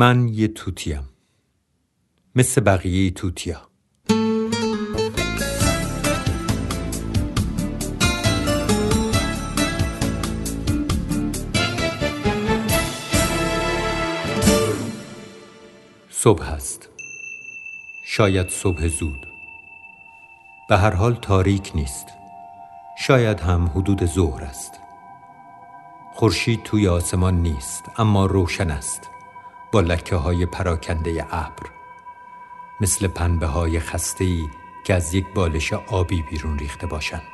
من یه توتیم. مثل بقیه توتیا. صبح است. شاید صبح زود. به هر حال تاریک نیست. شاید هم حدود ظهر است. خورشید توی آسمان نیست اما روشن است. با لکه های پراکنده ابر مثل پنبه های خسته ای که از یک بالش آبی بیرون ریخته باشند.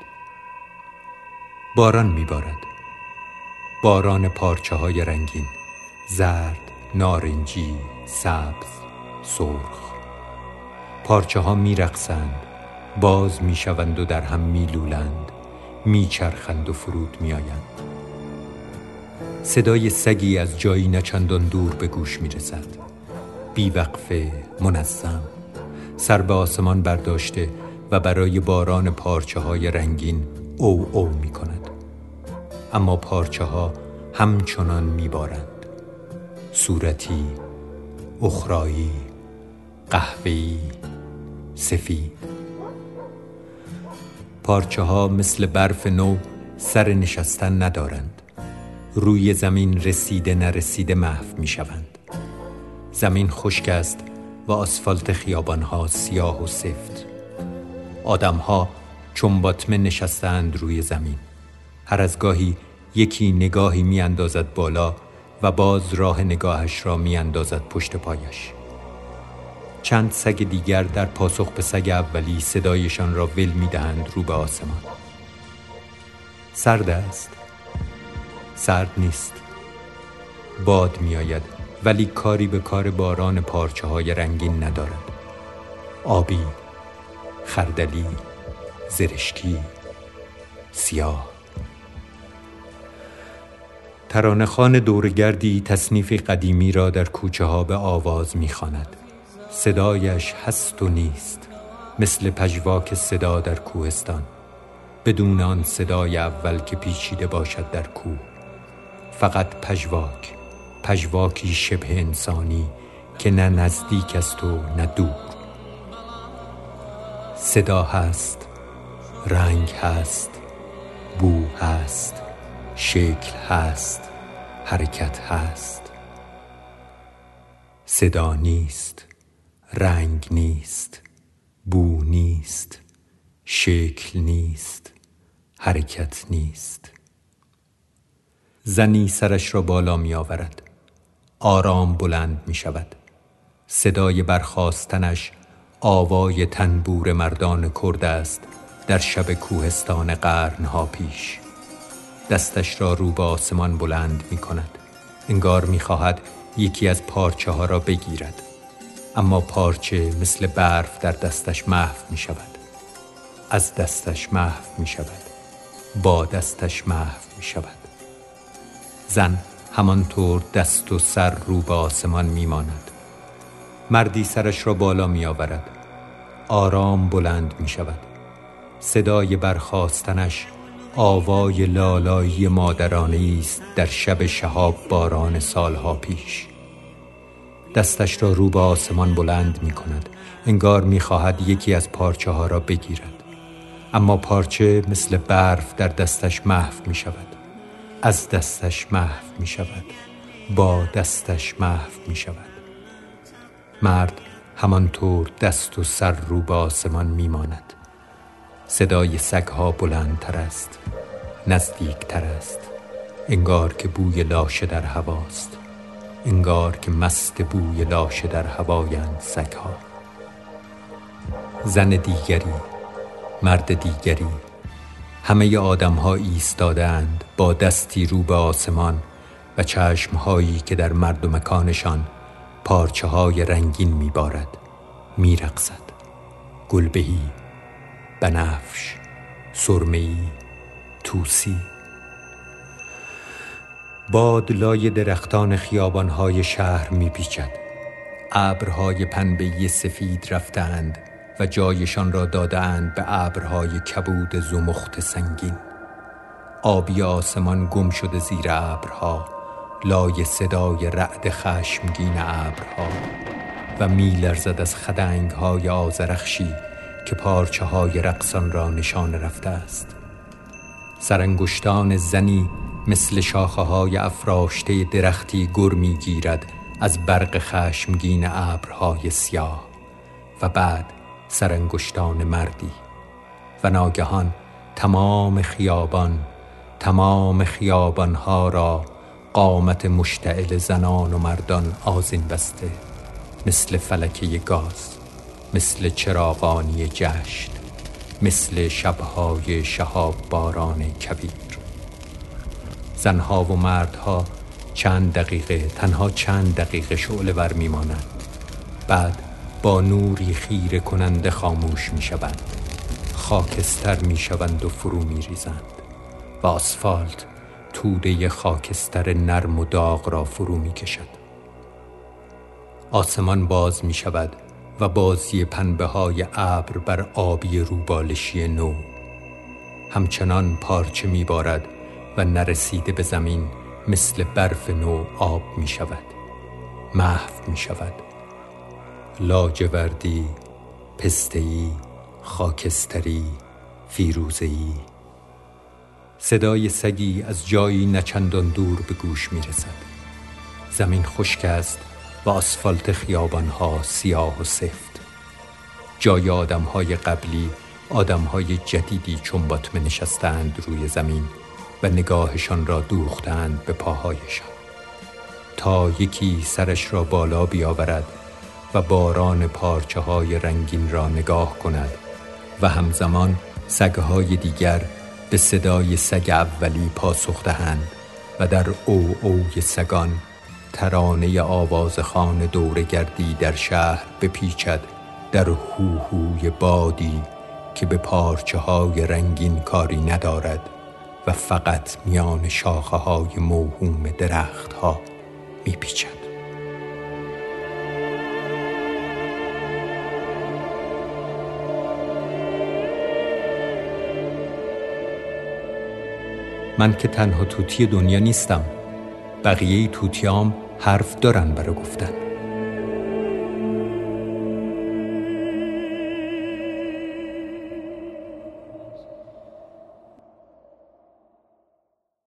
باران میبارد. باران پارچه های رنگین زرد نارنجی سبز سرخ. پارچه ها می رقصند باز می شوند و در هم می لولند می چرخند و فرود می آیند صدای سگی از جایی نچندان دور به گوش می رسد بیوقفه منظم سر به آسمان برداشته و برای باران پارچه های رنگین او او می کند اما پارچه ها همچنان می بارند صورتی اخرایی قهوه‌ای سفید پارچه ها مثل برف نو سر نشستن ندارند. روی زمین رسیده نرسیده محو می شوند زمین خشک است و آسفالت خیابان ها سیاه و سفت. آدم ها چون باطمه نشستند روی زمین. هر از گاهی یکی نگاهی می اندازد بالا و باز راه نگاهش را می اندازد پشت پایش. چند سگ دیگر در پاسخ به سگ اولی صدایشان را ول می دهند رو به آسمان. سرد است. سرد نیست. باد می آید ولی کاری به کار باران پارچه های رنگین ندارد. آبی خردلی زرشکی سیاه. ترانخان دورگردی تصنیف قدیمی را در کوچه ها به آواز می خاند. صدایش هست و نیست مثل پژواک صدا در کوهستان. بدون آن صدای اول که پیچیده باشد در کوه. فقط پژواک پژواکی شبه انسانی که نه نزدیک است و نه دور. صدا هست رنگ هست بو هست شکل هست حرکت هست. صدا نیست رنگ نیست بو نیست شکل نیست حرکت نیست. زنی سرش را بالا می آورد آرام بلند می شود صدای برخواستنش آوای تنبور مردان کرد است در شب کوهستان قرنها پیش. دستش را رو به آسمان بلند می کند انگار می خواهد یکی از پارچه ها را بگیرد. اما پارچه مثل برف در دستش محو می شود از دستش محو می شود با دستش محو می شود زن همانطور دست و سر رو به آسمان می ماند مردی سرش را بالا می آورد آرام بلند می شود صدای برخواستنش آوای لالایی مادرانه است در شب شهاب باران سالها پیش. دستش را رو به آسمان بلند می کند انگار می خواهد یکی از پارچه ها را بگیرد. اما پارچه مثل برف در دستش محو می شود از دستش محو می شود. با دستش محو می شود. مرد همانطور دست و سر رو به آسمان می ماند. صدای سگها بلندتر است نزدیکتر است. انگار که بوی لاشه در هواست. انگار که مست بوی لاشه در هوایند سگها. زن دیگری مرد دیگری همه آدم ها ایستادند با دستی رو به آسمان و چشم هایی که در مرد و مکانشان پارچه های رنگین میبارد میرقصد. گلبهی بنفش سرمهی توسی باد لای درختان خیابانهای شهر میپیچد. ابرهای پنبهی سفید رفتند و جایشان را دادند به ابرهای کبود زمخت سنگین. آبی آسمان گم شده زیر ابرها لای صدای رعد خشمگین ابرها. و میلرزد از خدنگ های آزرخشی که پارچه های رقصان را نشان رفته است. سرانگشتان زنی مثل شاخه های افراشته درختی گر گیرد از برق خشمگین ابرهای سیاه. و بعد سرانگشتان مردی و ناگهان تمام خیابان تمام خیابانها را قامت مشتعل زنان و مردان آزین بسته مثل فلکه گاز مثل چراغانی جشن مثل شبهای شهاب باران کبیر. زنها و مردها چند دقیقه تنها چند دقیقه شعله ور میمانند بعد با نوری خیره کننده خاموش می شوند خاکستر می شوند و فرو می ریزند و آسفالت توده خاکستر نرم و داغ را فرو می کشد آسمان باز می شود و بازی پنبه های ابر بر آبی روبالشی نو. همچنان پارچه می بارد و نرسیده به زمین مثل برف نو آب می شود محو می شود لاجوردی پستهی خاکستری فیروزهی صدای سگی از جایی نچندان دور به گوش می رسد زمین خشک است و آسفالت خیابانها سیاه و سفت. جای آدمهای قبلی آدمهای جدیدی چون باطمه نشستند روی زمین و نگاهشان را دوختند به پاهایشان. تا یکی سرش را بالا بیاورد و باران پارچه های رنگین را نگاه کند و همزمان سگهای دیگر به صدای سگ اولی پاسخ دهند و در او اوی سگان ترانه آوازخان دور گردی در شهر بپیچد در هوهوی بادی که به پارچه های رنگین کاری ندارد و فقط میان شاخه های موهوم درخت ها میپیچد. من که تنها توتی دنیا نیستم. بقیه توتیام حرف دارن برای گفتن.